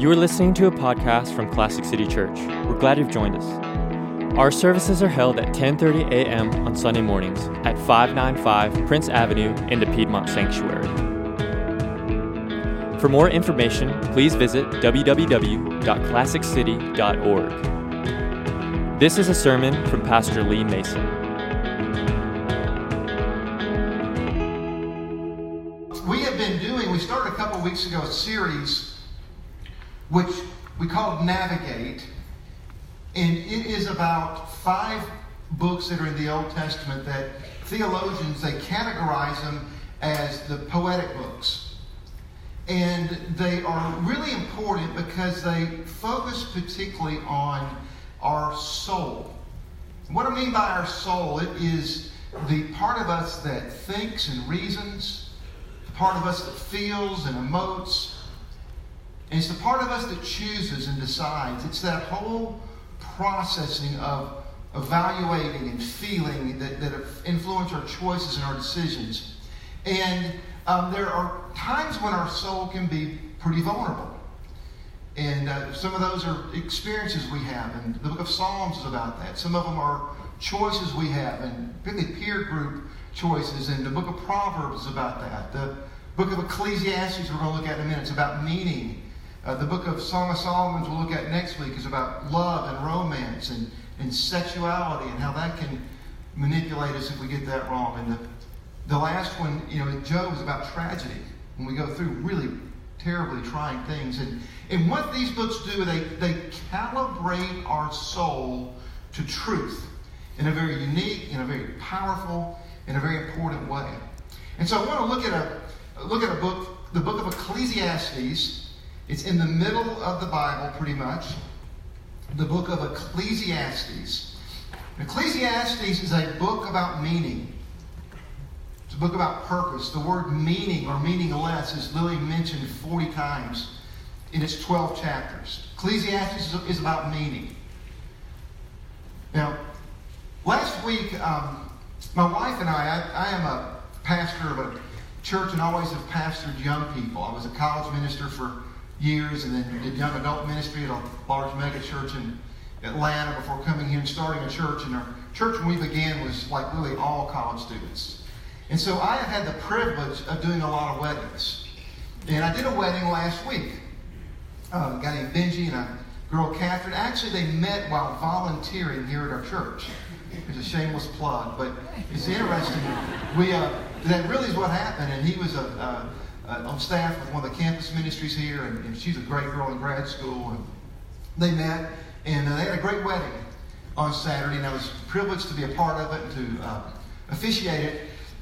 You are listening to a podcast from Classic City Church. We're glad you've joined us. Our services are held at 10:30 a.m. on Sunday mornings at 595 Prince Avenue in the Piedmont Sanctuary. For more information, please visit www.classiccity.org. This is a sermon from Pastor Lee Mason. We have been doing, we started a couple weeks ago a series which we call Navigate, and it is about five books that are in the Old Testament that theologians, they categorize them as the poetic books. And they are really important because they focus particularly on our soul. What I mean by our soul, it is the part of us that thinks and reasons, the part of us that feels and emotes, and it's the part of us that chooses and decides. It's that whole processing of evaluating and feeling that, that influence our choices and our decisions. And um, there are times when our soul can be pretty vulnerable. And uh, some of those are experiences we have, and the book of Psalms is about that. Some of them are choices we have, and particularly peer group choices, and the book of Proverbs is about that. The book of Ecclesiastes, we're going to look at in a minute, it's about meaning. Uh, the book of Song of Solomon, we'll look at next week, is about love and romance and, and sexuality and how that can manipulate us if we get that wrong. And the the last one, you know, Job is about tragedy. When we go through really terribly trying things. And, and what these books do, they, they calibrate our soul to truth in a very unique, in a very powerful, in a very important way. And so I want to look at a look at a book, the book of Ecclesiastes. It's in the middle of the Bible, pretty much. The book of Ecclesiastes. Ecclesiastes is a book about meaning. It's a book about purpose. The word meaning or meaningless is literally mentioned 40 times in its 12 chapters. Ecclesiastes is about meaning. Now, last week, um, my wife and I, I, I am a pastor of a church and always have pastored young people. I was a college minister for years and then did young adult ministry at a large mega church in Atlanta before coming here and starting a church. And our church when we began was like really all college students. And so I have had the privilege of doing a lot of weddings. And I did a wedding last week. Um, a guy named Benji and a girl, Catherine. Actually, they met while volunteering here at our church. It's a shameless plug, but it's interesting. We uh, that really is what happened. And he was a, uh, on staff with one of the campus ministries here, and, and, she's a great girl in grad school. And they met, and uh, they had a great wedding on Saturday, and I was privileged to be a part of it and to uh, officiate it.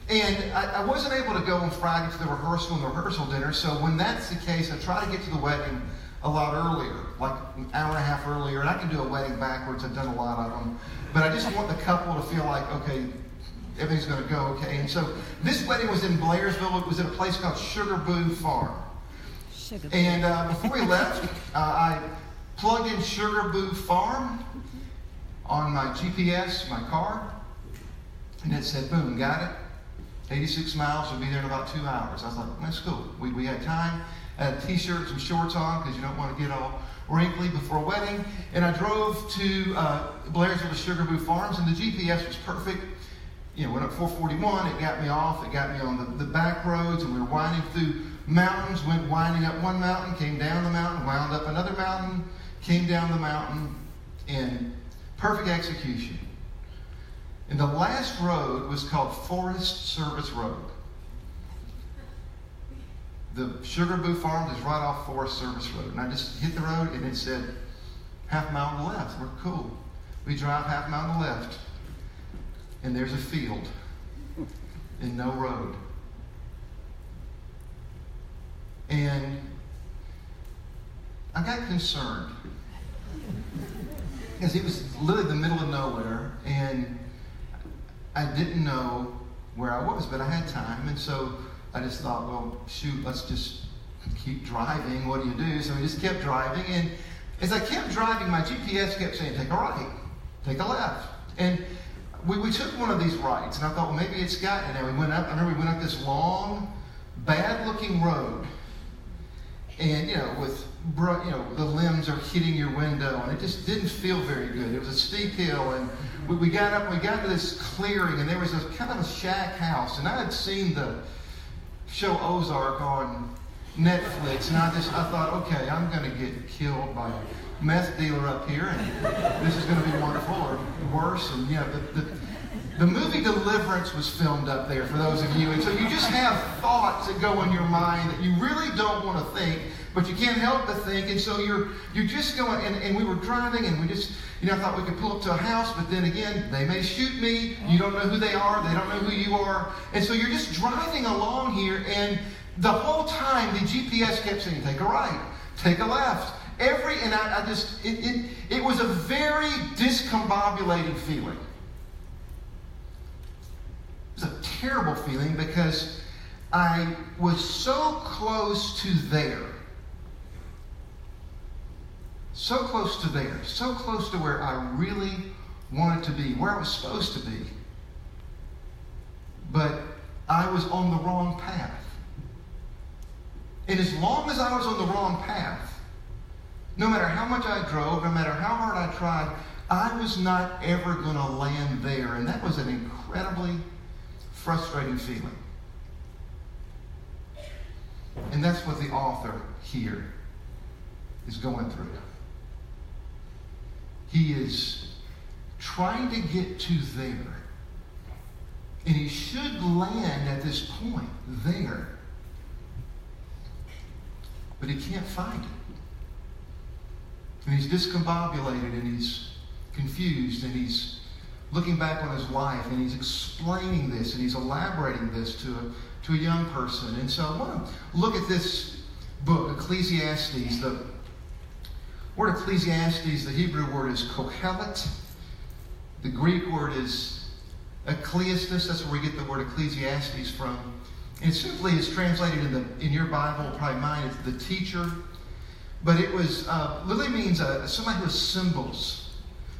And I, I, wasn't able to go on Friday to the rehearsal and the rehearsal dinner. So when that's the case, I try to get to the wedding a lot earlier, like an hour and a half earlier. And I can do a wedding backwards. I've done a lot of them. But I just want the couple to feel like, okay, everything's going to go okay. And so this wedding was in Blairsville. It was at a place called Sugar Boo Farm. Sugar and uh, before we left, uh, I plugged in Sugar Boo Farm on my GPS, my car, and it said, boom, got it. 86 miles, we'll be there in about two hours. I was like, that's cool. We, we had time. I had a t-shirt, some shorts on, because you don't want to get all wrinkly before a wedding. And I drove to uh, Blairsville to Sugar Boo Farms, and the GPS was perfect. You know, went up 441, it got me off, it got me on the, the back roads, and we were winding through mountains, went winding up one mountain, came down the mountain, wound up another mountain, came down the mountain, in perfect execution. And the last road was called Forest Service Road. The Sugar Boo Farm is right off Forest Service Road. And I just hit the road and it said, half mile to the left. We're cool. We drive half mile to the left. And there's a field and no road. And I got concerned. Because it was literally the middle of nowhere. And I didn't know where I was, but I had time. And so I just thought, well, shoot, let's just keep driving. What do you do? So we just kept driving. And as I kept driving, my GPS kept saying, take a right, take a left. And we, we took one of these rides, And I thought, well, maybe it's got, and then we went up, I remember we went up this long, bad looking road. and you know, with you know, the limbs are hitting your window, and it just didn't feel very good. It was a steep hill, and we, we got up, we got to this clearing, and there was a kind of a shack house, and I had seen the show Ozark on Netflix, and I just I thought, okay, I'm going to get killed by meth dealer up here, and this is going to be wonderful, or worse, and yeah, the, the the movie Deliverance was filmed up there for those of you, and so you just have thoughts that go in your mind that you really don't want to think, but you can't help but think, and so you're you're just going. And, and we were driving, and we just you know I thought we could pull up to a house, but then again they may shoot me. You don't know who they are. They don't know who you are, and so you're just driving along here, and the whole time the GPS kept saying take a right, take a left. Every and I, I just it, it it was a very discombobulating feeling It was a terrible feeling because I was so close to there. So close to there. So close to where I really wanted to be, where I was supposed to be. But I was on the wrong path. And as long as I was on the wrong path, no matter how much I drove, no matter how hard I tried, I was not ever going to land there. And that was an incredibly frustrating feeling. And that's what the author here is going through. He is trying to get to there. And he should land at this point, there. But he can't find it. And he's discombobulated and he's confused and he's looking back on his life and he's explaining this and he's elaborating this to a, to a young person. And so I want to look at this book, Ecclesiastes. The word Ecclesiastes, the Hebrew word is kohelet. The Greek word is ecclesiastes. That's where we get the word Ecclesiastes from. And simply is translated in, the, in your Bible, probably mine, it's the teacher. But it was, uh, literally means uh, somebody who assembles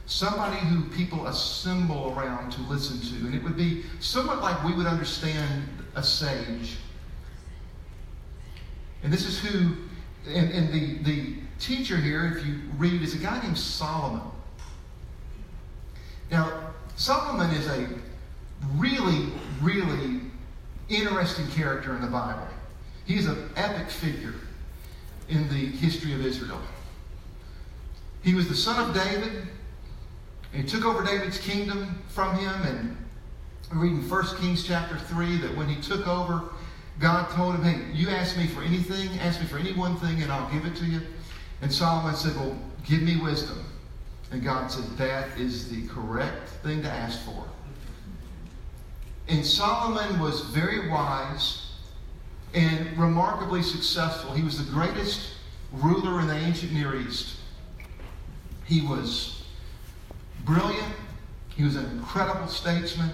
somebody who people assemble around to listen to. And it would be somewhat like we would understand a sage. And this is who, and, and the, the teacher here, if you read, is a guy named Solomon. Now, Solomon is a really, really interesting character in the Bible. He's an epic figure in the history of Israel. He was the son of David. And he took over David's kingdom from him. And we read in 1 Kings chapter 3 that when he took over, God told him, Hey, you ask me for anything, ask me for any one thing, and I'll give it to you. And Solomon said, Well, give me wisdom. And God said, That is the correct thing to ask for. And Solomon was very wise and remarkably successful. He was the greatest ruler in the ancient Near East. He was brilliant. He was an incredible statesman.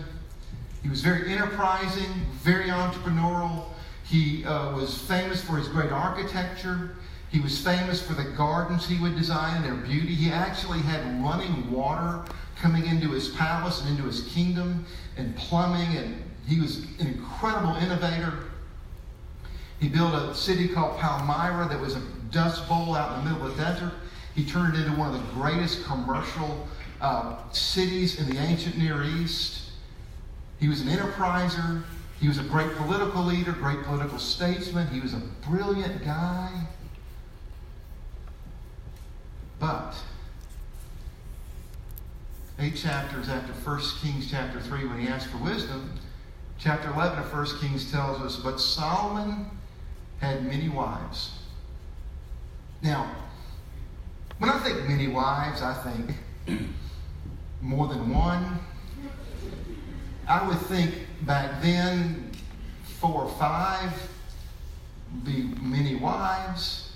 He was very enterprising, very entrepreneurial. He uh, was famous for his great architecture. He was famous for the gardens he would design and their beauty. He actually had running water coming into his palace and into his kingdom and plumbing, and he was an incredible innovator. He built a city called Palmyra that was a dust bowl out in the middle of the desert. He turned it into one of the greatest commercial uh, cities in the ancient Near East. He was an enterpriser. He was a great political leader, great political statesman. He was a brilliant guy. But eight chapters after 1 Kings chapter 3, when he asked for wisdom, chapter 11 of 1 Kings tells us, But Solomon had many wives. Now, when I think many wives, I think more than one. I would think back then, four or five, be many wives.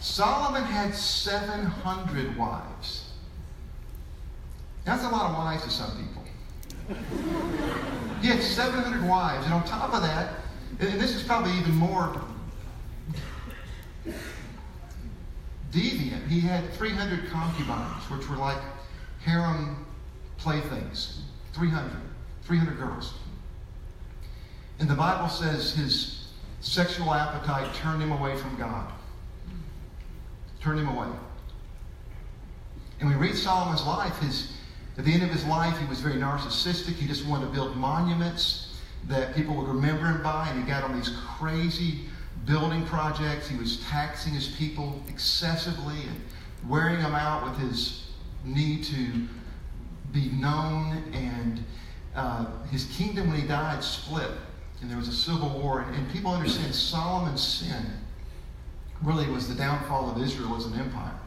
Solomon had 700 wives. That's a lot of wives to some people. He had 700 wives, and on top of that, and this is probably even more deviant, he had 300 concubines, which were like harem playthings 300, 300 girls. And the Bible says his sexual appetite turned him away from God. turned him away. And we read Solomon's life, his, at the end of his life, he was very narcissistic. He just wanted to build monuments that people would remember him by, and he got on these crazy building projects. He was taxing his people excessively and wearing them out with his need to be known. And uh, his kingdom, when he died, split, and there was a civil war. And, and people understand Solomon's sin really was the downfall of Israel as an empire.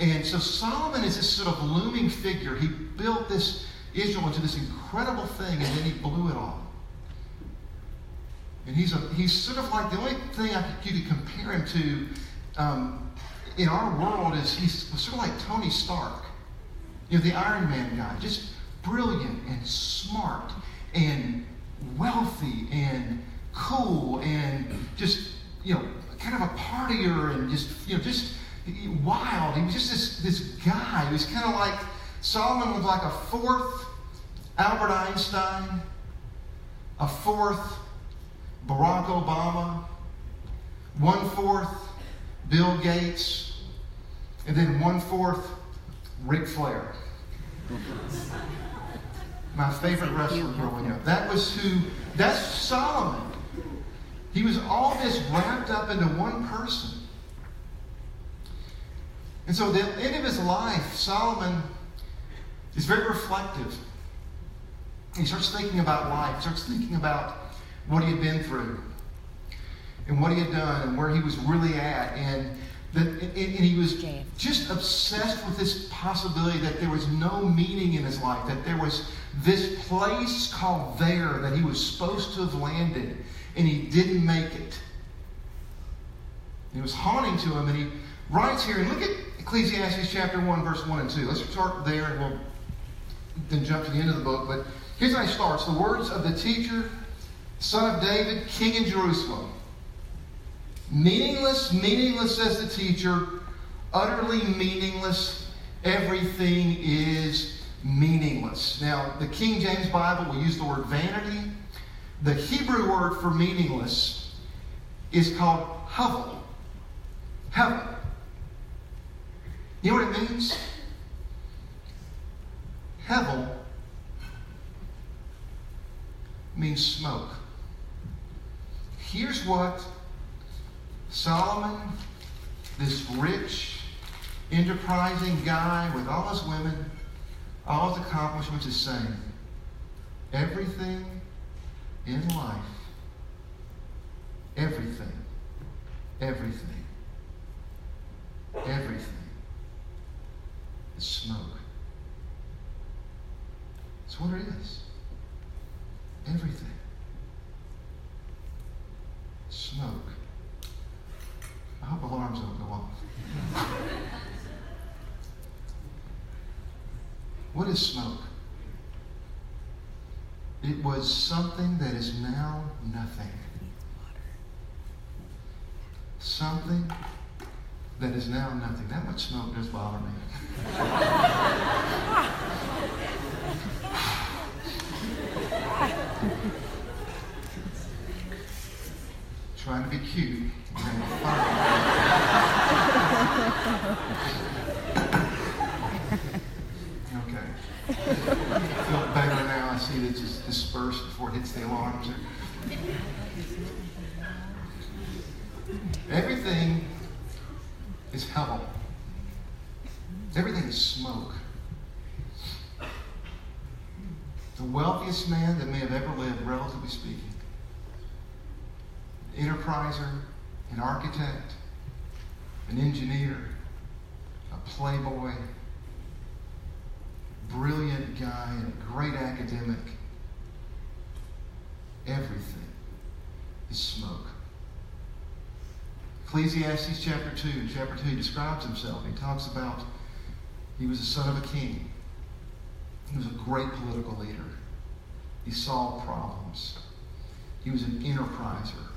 And so Solomon is this sort of looming figure. He built this Israel into this incredible thing, and then he blew it all. And he's, a, he's sort of like the only thing I could, you could compare him to um, in our world is he's sort of like Tony Stark, you know, the Iron Man guy, just brilliant and smart and wealthy and cool and just, you know, kind of a partier and just, you know, just wild. He was just this, this guy. He was kind of like, Solomon was like a fourth Albert Einstein, a fourth Barack Obama, one fourth Bill Gates, and then one fourth Ric Flair. My favorite wrestler growing up. That was who, that's Solomon. He was all this wrapped up into one person. And so, the end of his life, Solomon is very reflective. He starts thinking about life, He starts thinking about what he had been through and what he had done and where he was really at. And, that, and, and he was just obsessed with this possibility that there was no meaning in his life, that there was this place called there that he was supposed to have landed, and he didn't make it. And it was haunting to him, and he writes here, and look at Ecclesiastes chapter 1, verse 1 and 2. Let's start there, and we'll then jump to the end of the book. But here's how he starts The words of the teacher, son of David, king in Jerusalem. Meaningless, meaningless, says the teacher, utterly meaningless. Everything is meaningless. Now, the King James Bible will use the word vanity. The Hebrew word for meaningless is called havel. Havel. You know what it means? Hevel means smoke. Here's what Solomon, this rich, enterprising guy with all his women, all his accomplishments, is saying everything in life, everything, everything, everything is smoke. That's what it is. Everything. Smoke. I hope alarms don't go off. what is smoke? It was something that is now nothing. Something that is now nothing. That much smoke does bother me. Trying to be cute. okay. I feel better now. I see it just disperse before it hits the alarms. Everything is hevel. Everything is smoke. The wealthiest man that may have ever lived, relatively speaking, enterpriser, an architect, an engineer, a playboy, brilliant guy, and a great academic. Everything is smoke. Ecclesiastes chapter 2, in chapter 2, he describes himself. He talks about he was the son of a king. He was a great political leader. He solved problems. He was an enterpriser.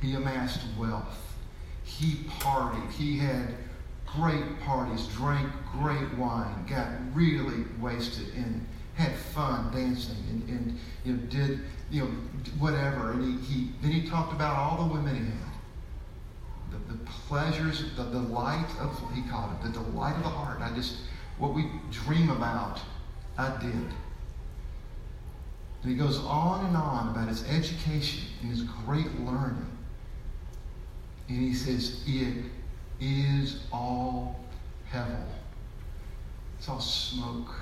He amassed wealth. He partied. He had great parties, drank great wine, got really wasted, and had fun dancing, and, and you know, did you know whatever. And he, he then he talked about all the women he had, the the pleasures, the delight of, he called it, the delight of the heart. I just, what we dream about, I did. And he goes on and on about his education and his great learning. And he says, It is all hevel. It's all smoke.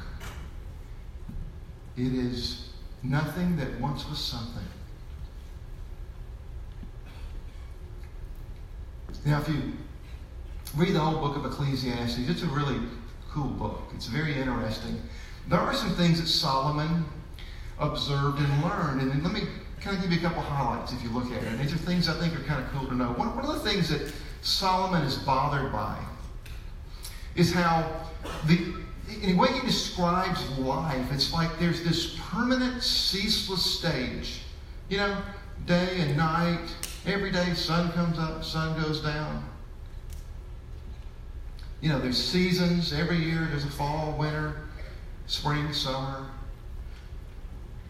It is nothing that once was something. Now, if you read the whole book of Ecclesiastes, it's a really cool book. It's very interesting. There are some things that Solomon observed and learned. And let me kind of give you a couple highlights if you look at it. And these are things I think are kind of cool to know. One, one of the things that Solomon is bothered by is how the the way he describes life, it's like there's this permanent, ceaseless stage. You know, day and night, every day, sun comes up, sun goes down. You know, there's seasons. Every year there's a fall, winter, spring, summer.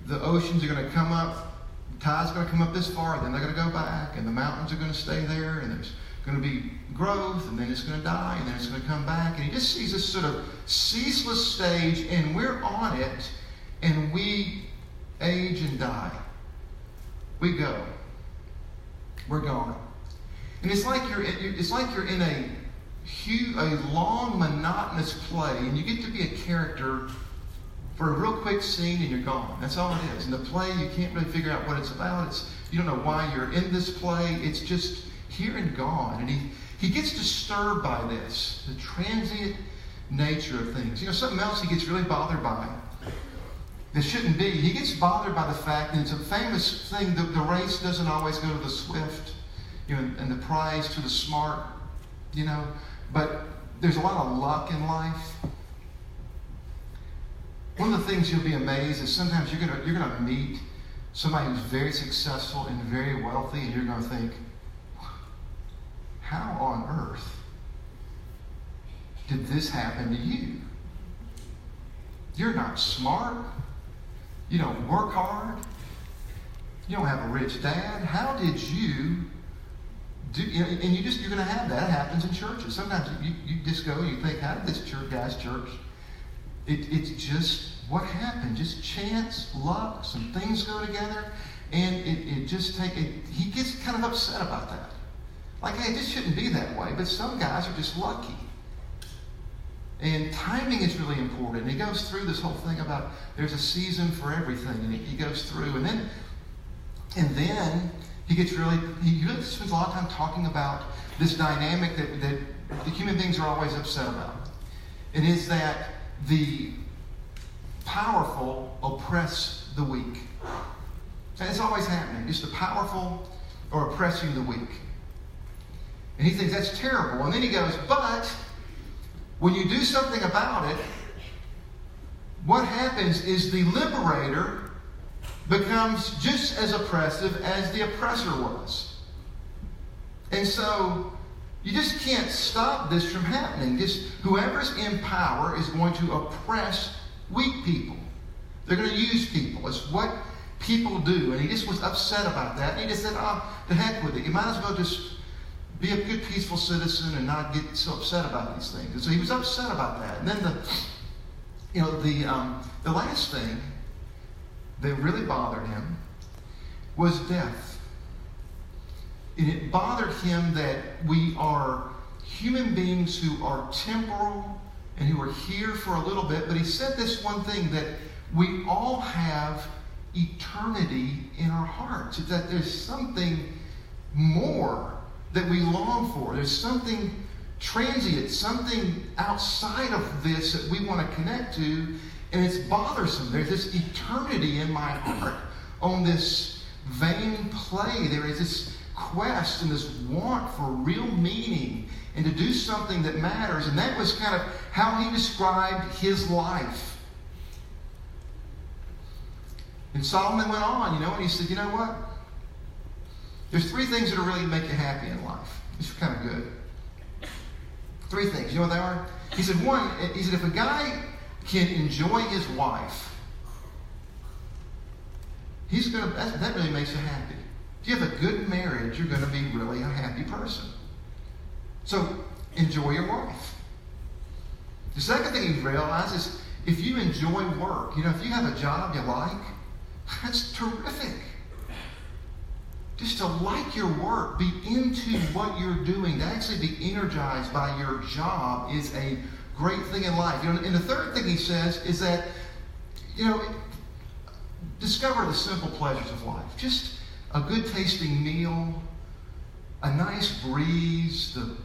The oceans are going to come up, tide's going to come up this far, then they're going to go back, and the mountains are going to stay there, and there's going to be growth, and then it's going to die, and then it's going to come back. And he just sees this sort of ceaseless stage, and we're on it, and we age and die. We go. We're gone. And it's like you're it's like you're in a huge, a long monotonous play, and you get to be a character for a real quick scene, and you're gone. That's all it is. In the play, you can't really figure out what it's about. It's you don't know why you're in this play. It's just here and gone. And he, he gets disturbed by this, the transient nature of things. You know, something else he gets really bothered by that shouldn't be. He gets bothered by the fact, and it's a famous thing, that the race doesn't always go to the swift, you know, and the prize to the smart, you know. But there's a lot of luck in life. One of the things you'll be amazed is sometimes you're gonna you're gonna meet somebody who's very successful and very wealthy, and you're gonna think, how on earth did this happen to you? You're not smart. You don't work hard. You don't have a rich dad. How did you do? And you just you're going to have that. It happens in churches. Sometimes you, you just go. You think, how did this church guy's church? It, it's just what happened. Just chance, luck. Some things go together, and it, it just take. It, he gets kind of upset about that. Like, hey, this shouldn't be that way. But some guys are just lucky. And timing is really important. And he goes through this whole thing about there's a season for everything. And he goes through, and then, and then he gets really, he really spends a lot of time talking about this dynamic that, that the human beings are always upset about. It is that the powerful oppress the weak. And it's always happening. Just the powerful are oppressing the weak. And he thinks that's terrible. And then he goes, but when you do something about it, what happens is the liberator becomes just as oppressive as the oppressor was. And so you just can't stop this from happening. Just whoever's in power is going to oppress weak people. They're going to use people. It's what people do. And he just was upset about that. And he just said, oh, to heck with it. You might as well just be a good, peaceful citizen and not get so upset about these things. And so he was upset about that. And then the, you know, the um, the last thing that really bothered him was death. And it bothered him that we are human beings who are temporal and who are here for a little bit. But he said this one thing that we all have eternity in our hearts. That there's something more that we long for. There's something transient, something outside of this that we want to connect to, and it's bothersome. There's this eternity in my heart on this vain play. There is this quest and this want for real meaning and to do something that matters. And that was kind of how he described his life. And Solomon went on, you know, and he said, you know what? There's three things that really make you happy in life. It's kind of good. Three things. You know what they are? He said, one, he said, if a guy can enjoy his wife, he's gonna that, that really makes you happy. If you have a good marriage, you're gonna be really a happy person. So enjoy your life. The second thing he realized is if you enjoy work, you know, if you have a job you like, that's terrific. Just to like your work, be into what you're doing, to actually be energized by your job is a great thing in life. You know, and the third thing he says is that, you know, discover the simple pleasures of life. Just a good tasting meal, a nice breeze, the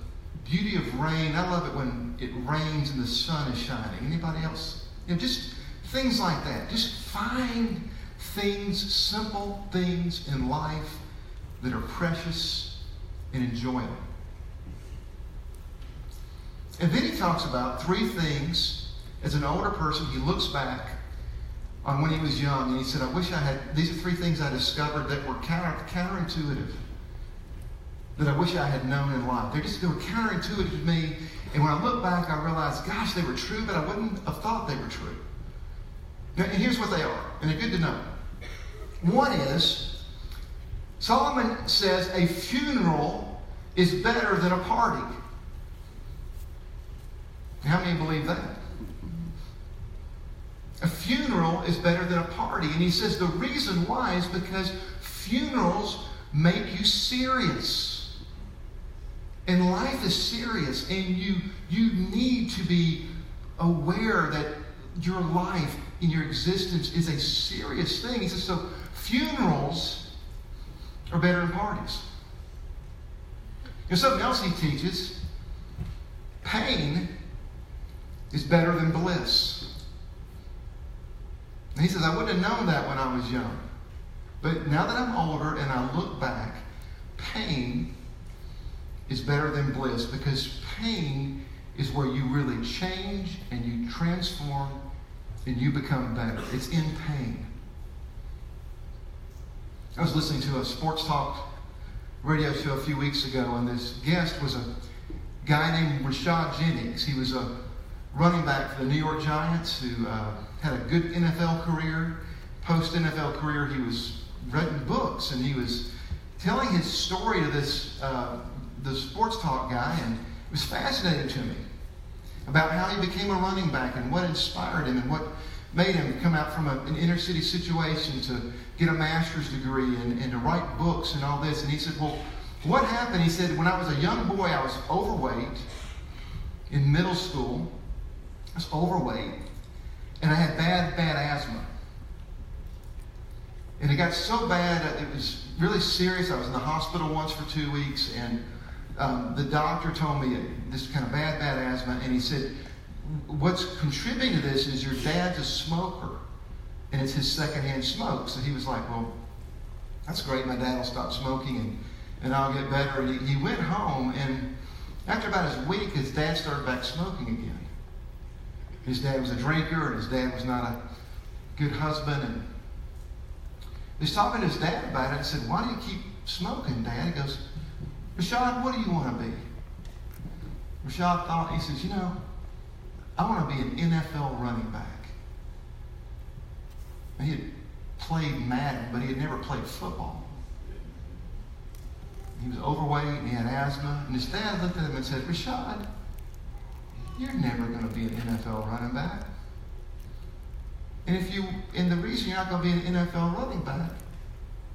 beauty of rain. I love it when it rains and the sun is shining. Anybody else? You know, just things like that. Just find things, simple things in life that are precious and enjoy them. And then he talks about three things as an older person. He looks back on when he was young and he said, I wish I had, these are three things I discovered that were counter, counterintuitive, that I wish I had known in life. They're just, they were counterintuitive to me. And when I look back, I realized, gosh, they were true, but I wouldn't have thought they were true. Now, and here's what they are, and they're good to know. One is, Solomon says a funeral is better than a party. How many believe that? A funeral is better than a party. And he says the reason why is because funerals make you serious. And life is serious, and you, you need to be aware that your life in your existence is a serious thing. He says, so funerals are better than parties. There's something else he teaches pain is better than bliss. He says, I wouldn't have known that when I was young. But now that I'm older and I look back, pain is better than bliss because pain is where you really change and you transform and you become better. It's in pain. I was listening to a sports talk radio show a few weeks ago, and this guest was a guy named Rashad Jennings. He was a running back for the New York Giants who uh, had a good NFL career. Post NFL career, he was writing books and he was telling his story to this uh, the sports talk guy, and it was fascinating to me about how he became a running back and what inspired him and what made him come out from a, an inner city situation to get a master's degree and, and to write books and all this. And he said, Well, what happened? He said, When I was a young boy, I was overweight in middle school. I was overweight, and I had bad, bad asthma. And it got so bad, it was really serious. I was in the hospital once for two weeks, and um, the doctor told me this kind of bad, bad asthma, and he said, What's contributing to this is your dad's a smoker, and it's his secondhand smoke. So he was like, Well, that's great. My dad will stop smoking, and, and I'll get better. And he, he went home, and after about a week, his dad started back smoking again. His dad was a drinker, and his dad was not a good husband. And he's talking to his dad about it and said, Why do you keep smoking, Dad? He goes, Rashad, what do you want to be? Rashad thought, he says, You know, I want to be an NFL running back. And he had played Madden, but he had never played football. He was overweight and he had asthma. And his dad looked at him and said, Rashad, you're never going to be an NFL running back. And if you, and the reason you're not going to be an NFL running back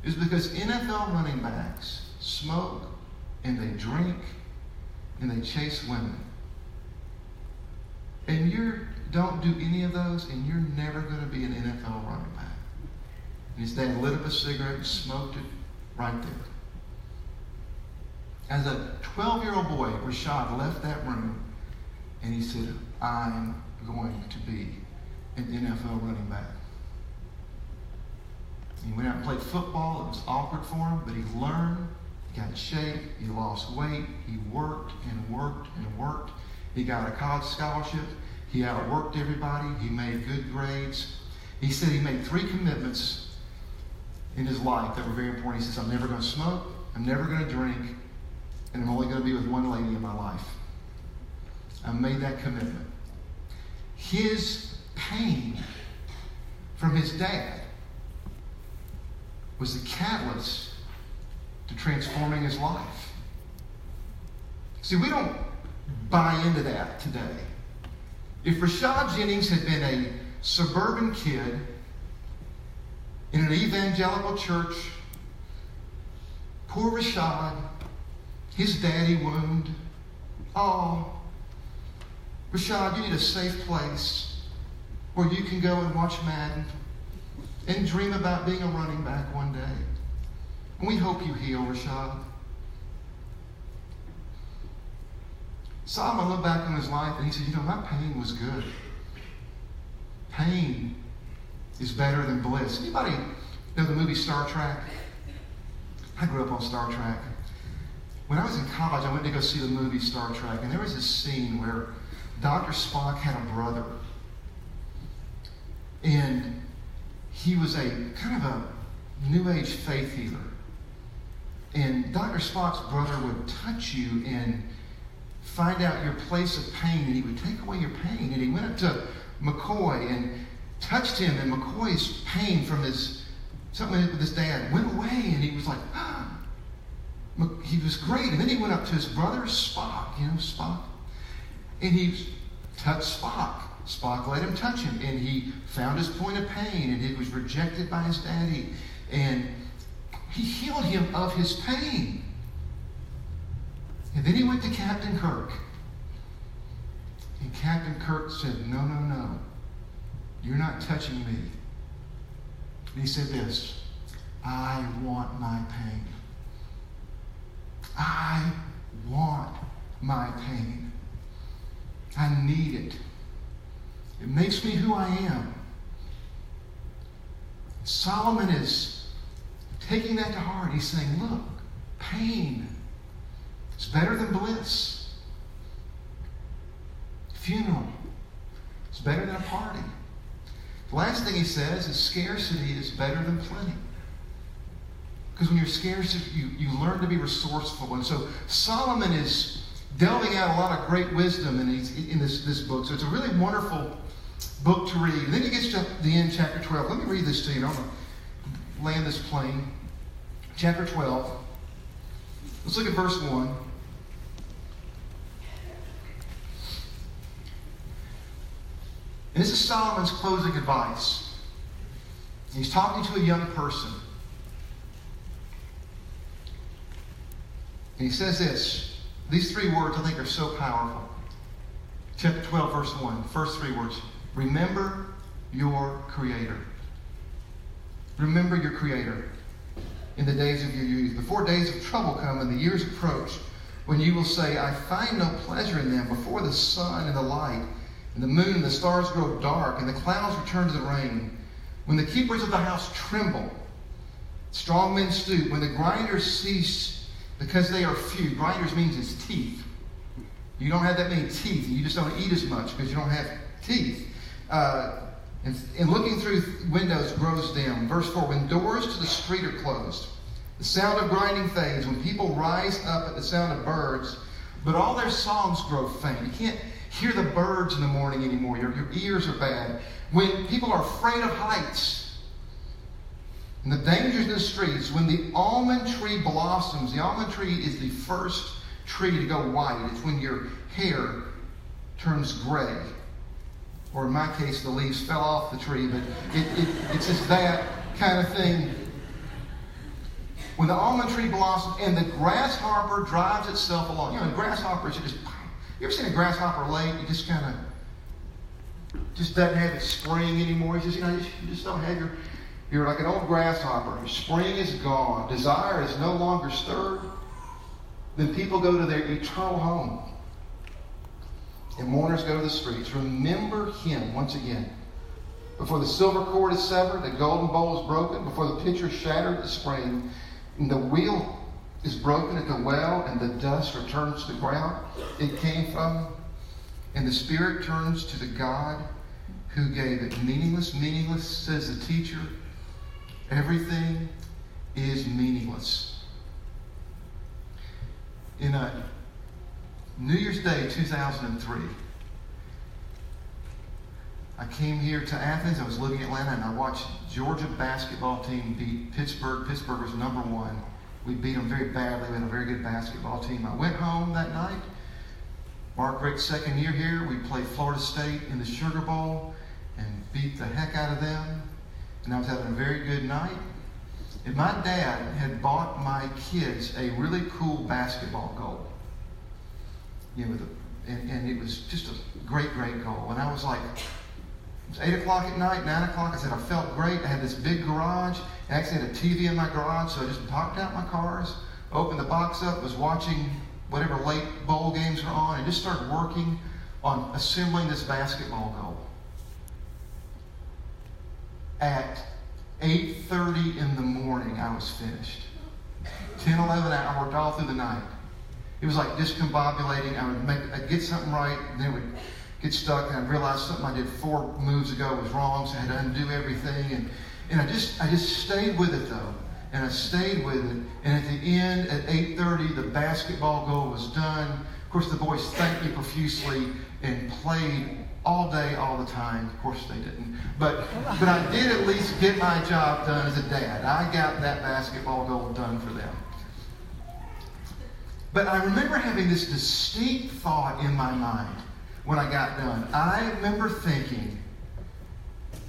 is because NFL running backs smoke and they drink and they chase women. And you don't do any of those, and you're never going to be an NFL running back. And his dad lit up a cigarette and smoked it right there. As a 12 year old boy, Rashad left that room and he said, I'm going to be an NFL running back. He went out and played football. It was awkward for him, but he learned, he got in shape, he lost weight, he worked and worked and worked. He got a college scholarship. He outworked everybody. He made good grades. He said he made three commitments in his life that were very important. He says, I'm never going to smoke, I'm never going to drink, and I'm only going to be with one lady in my life. I made that commitment. His pain from his dad was the catalyst to transforming his life. See, we don't buy into that today. If Rashad Jennings had been a suburban kid in an evangelical church, poor Rashad, his daddy wound, oh, Rashad, you need a safe place where you can go and watch Madden and dream about being a running back one day. And we hope you heal, Rashad. Solomon looked back on his life and he said, You know, my pain was good. Pain is better than bliss. Anybody know the movie Star Trek? I grew up on Star Trek. When I was in college, I went to go see the movie Star Trek, and there was this scene where Dr. Spock had a brother. And he was a kind of a new age faith healer. And Dr. Spock's brother would touch you and find out your place of pain, and he would take away your pain. And he went up to McCoy and touched him, and McCoy's pain from his something with his dad went away, and he was like, ah. he was great. And then he went up to his brother Spock, you know, Spock, and he touched Spock. Spock let him touch him, and he found his point of pain, and he was rejected by his daddy, and he healed him of his pain. And then he went to Captain Kirk. And Captain Kirk said, No, no, no. You're not touching me. And he said this I want my pain. I want my pain. I need it. It makes me who I am. Solomon is taking that to heart. He's saying, Look, pain is better than bliss. Funeral is better than a party. The last thing he says is scarcity is better than plenty. Because when you're scarce, you, you learn to be resourceful. And so Solomon is delving out a lot of great wisdom in, in this, this book. So it's a really wonderful book to read. And then he gets to the end, chapter 12. Let me read this to you. I'm going to land this plane. Chapter 12. Let's look at verse 1. And this is Solomon's closing advice. He's talking to a young person. And he says this. These three words I think are so powerful. Chapter 12, verse 1. First three words. Remember your Creator. Remember your Creator in the days of your youth. Before days of trouble come and the years approach, when you will say, I find no pleasure in them, before the sun and the light and the moon and the stars grow dark, and the clouds return to the rain. When the keepers of the house tremble, strong men stoop. When the grinders cease because they are few. Grinders means it's teeth. You don't have that many teeth, and you just don't eat as much because you don't have teeth. Uh, and, and looking through windows grows dim. Verse 4 When doors to the street are closed, the sound of grinding fades. When people rise up at the sound of birds, but all their songs grow faint. You can't hear the birds in the morning anymore. Your, your ears are bad. When people are afraid of heights and the dangers in the streets, when the almond tree blossoms, the almond tree is the first tree to go white. It's when your hair turns gray. Or in my case, the leaves fell off the tree, but it, it, it's just that kind of thing. When the almond tree blossoms and the grasshopper drives itself along. You know, grasshoppers, you just you ever seen a grasshopper late? You just kind of just doesn't have its spring anymore. You just you know you just don't have your you're like an old grasshopper. Your spring is gone. Desire is no longer stirred. Then people go to their eternal home. And mourners go to the streets. Remember him once again. Before the silver cord is severed, the golden bowl is broken, before the pitcher shattered the spring, and the wheel is broken at the well and the dust returns to the ground it came from, and the spirit turns to the God who gave it. Meaningless, meaningless, says the teacher. Everything is meaningless. In a New Year's Day 2003, I came here to Athens. I was living in Atlanta, and I watched Georgia basketball team beat Pittsburgh. Pittsburgh was number one we beat them very badly. We had a very good basketball team. I went home that night. Mark Richt's second year here, we played Florida State in the Sugar Bowl and beat the heck out of them. And I was having a very good night. And my dad had bought my kids a really cool basketball goal. You know, a, and, and it was just a great, great goal. And I was like, it was 8 o'clock at night, 9 o'clock. I said, I felt great. I had this big garage. I actually had a TV in my garage, so I just parked out my cars, opened the box up, was watching whatever late bowl games were on, and just started working on assembling this basketball goal. At 8.30 in the morning, I was finished. 10, 11 I worked all through the night. It was like discombobulating. I would make, I'd get something right, then would get stuck, and I'd realize something I did four moves ago was wrong, so I had to undo everything. And, and I just I just stayed with it though. And I stayed with it. And at the end, at 8.30, the basketball goal was done. Of course, the boys thanked me profusely and played all day, all the time. Of course, they didn't. But, but I did at least get my job done as a dad. I got that basketball goal done for them. But I remember having this distinct thought in my mind when I got done. I remember thinking,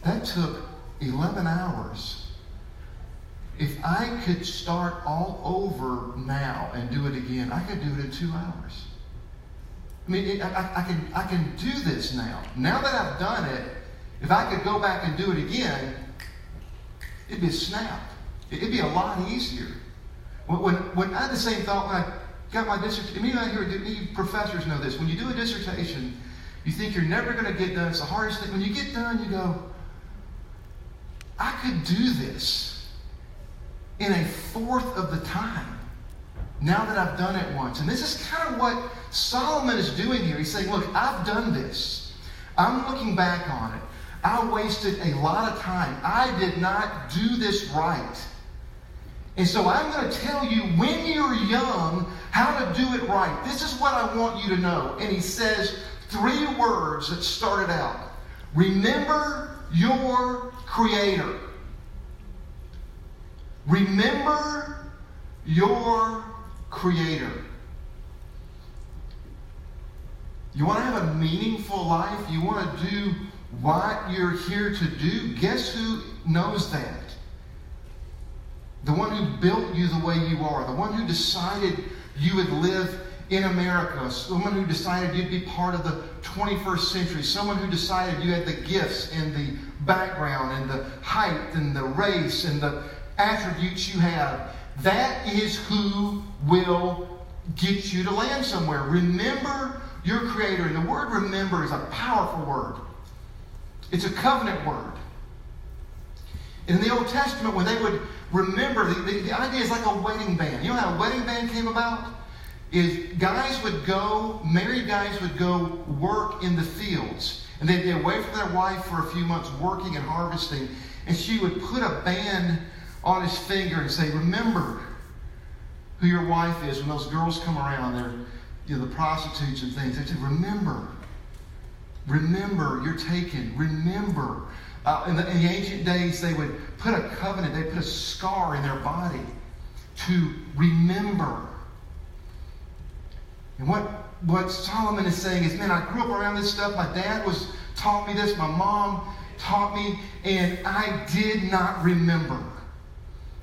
that took 11 hours. If I could start all over now and do it again, I could do it in two hours. I mean, it, I, I, can, I can do this now. Now that I've done it, if I could go back and do it again, it'd be a snap. It'd be a lot easier. When, when, when I had the same thought when I got my dissertation, many you here, professors know this. When you do a dissertation, you think you're never going to get done. It's the hardest thing. When you get done, you go, I could do this in a fourth of the time now that I've done it once. And this is kind of what Solomon is doing here. He's saying, Look, I've done this. I'm looking back on it. I wasted a lot of time. I did not do this right. And so I'm going to tell you when you're young how to do it right. This is what I want you to know. And he says three words that started out Remember your Creator. Remember your Creator. You want to have a meaningful life? You want to do what you're here to do? Guess who knows that? The one who built you the way you are, the one who decided you would live in America, someone who decided you'd be part of the 21st century, someone who decided you had the gifts and the background and the height and the race and the attributes you have. That is who will get you to land somewhere. Remember your Creator. And the word remember is a powerful word, it's a covenant word. In the Old Testament, when they would remember, the, the, the idea is like a wedding band. You know how a wedding band came about? is guys would go, married guys would go work in the fields. And they'd be away from their wife for a few months working and harvesting. And she would put a band on his finger and say, Remember who your wife is when those girls come around. They're you know, the prostitutes and things. They said, Remember. Remember, you're taken. Remember. Uh, in, the, in the ancient days, they would put a covenant, they put a scar in their body to remember and what, what Solomon is saying is, man, I grew up around this stuff. My dad was taught me this. My mom taught me, and I did not remember.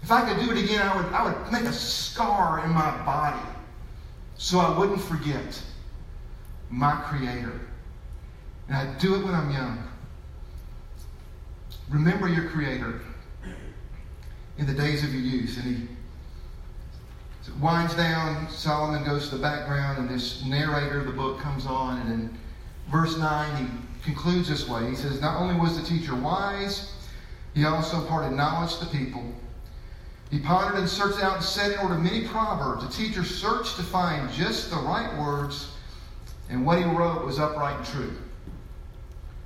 If I could do it again, I would, I would make a scar in my body so I wouldn't forget my Creator. And I'd do it when I'm young. Remember your Creator in the days of your youth. And he winds down, Solomon goes to the background, and this narrator of the book comes on, and in verse 9, he concludes this way. He says, Not only was the teacher wise, he also imparted knowledge to people. He pondered and searched out and set in order many proverbs. The teacher searched to find just the right words, and what he wrote was upright and true.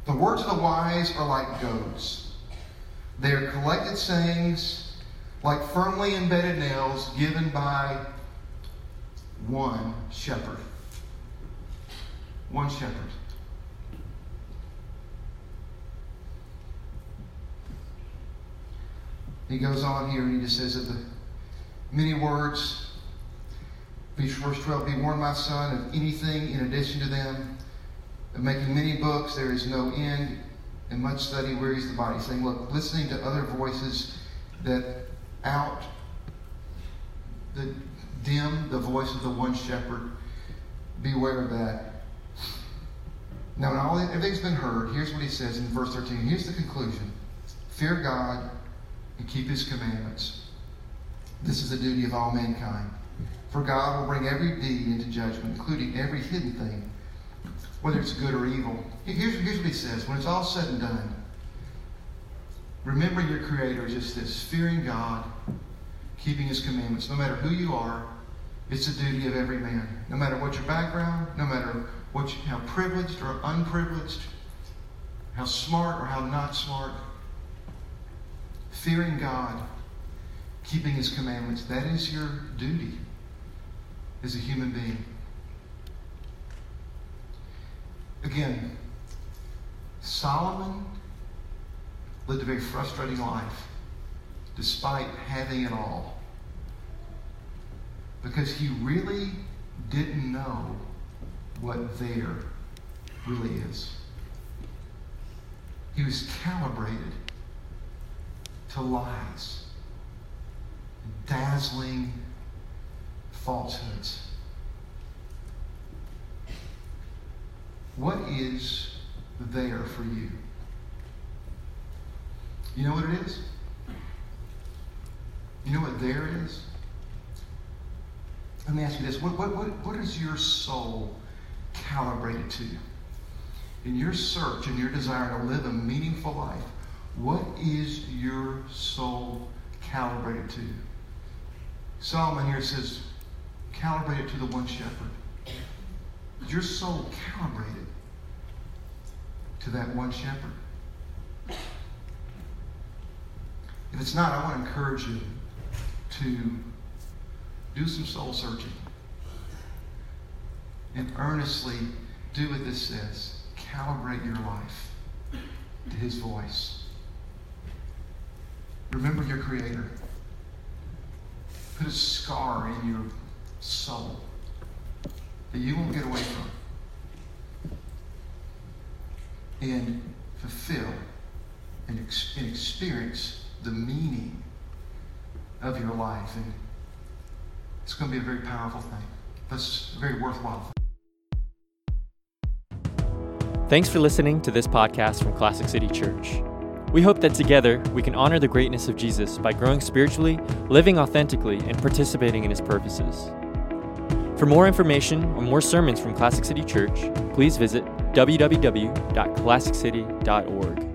The words of the wise are like goads. They are collected sayings like firmly embedded nails given by one shepherd. One shepherd. He goes on here and he just says that the, many words. Verse 12, Be warned, my son, of anything in addition to them. Of making many books, there is no end, and much study wearies the body. Saying, look, listening to other voices that out the dim the voice of the one shepherd. Beware of that. Now, when all everything's been heard, here's what he says in verse 13. Here's the conclusion: Fear God and keep His commandments. This is the duty of all mankind. For God will bring every deed into judgment, including every hidden thing, whether it's good or evil. Here's, here's what he says: When it's all said and done, remember your Creator is just this: fearing God, keeping His commandments. No matter who you are, it's a duty of every man. No matter what your background, no matter what you, how privileged or unprivileged, how smart or how not smart, fearing God, keeping His commandments, that is your duty as a human being. Again, Solomon lived a very frustrating life despite having it all because he really didn't know what there really is. He was calibrated to lies, dazzling falsehoods. What is there for you? You know what it is? You know what there is? Let me ask you this. What, what, what, what is your soul calibrated to? In your search and your desire to live a meaningful life, what is your soul calibrated to? Solomon here says, calibrated to the one shepherd. Is your soul calibrated to that one shepherd? If it's not, I want to encourage you to do some soul searching and earnestly do what this says calibrate your life to His voice. Remember your Creator. Put a scar in your soul that you won't get away from. And fulfill and, ex- and experience the meaning of your life. And it's going to be a very powerful thing. That's very worthwhile. Thanks for listening to this podcast from Classic City Church. We hope that together we can honor the greatness of Jesus by growing spiritually, living authentically, and participating in his purposes. For more information or more sermons from Classic City Church, please visit www.classiccity.org.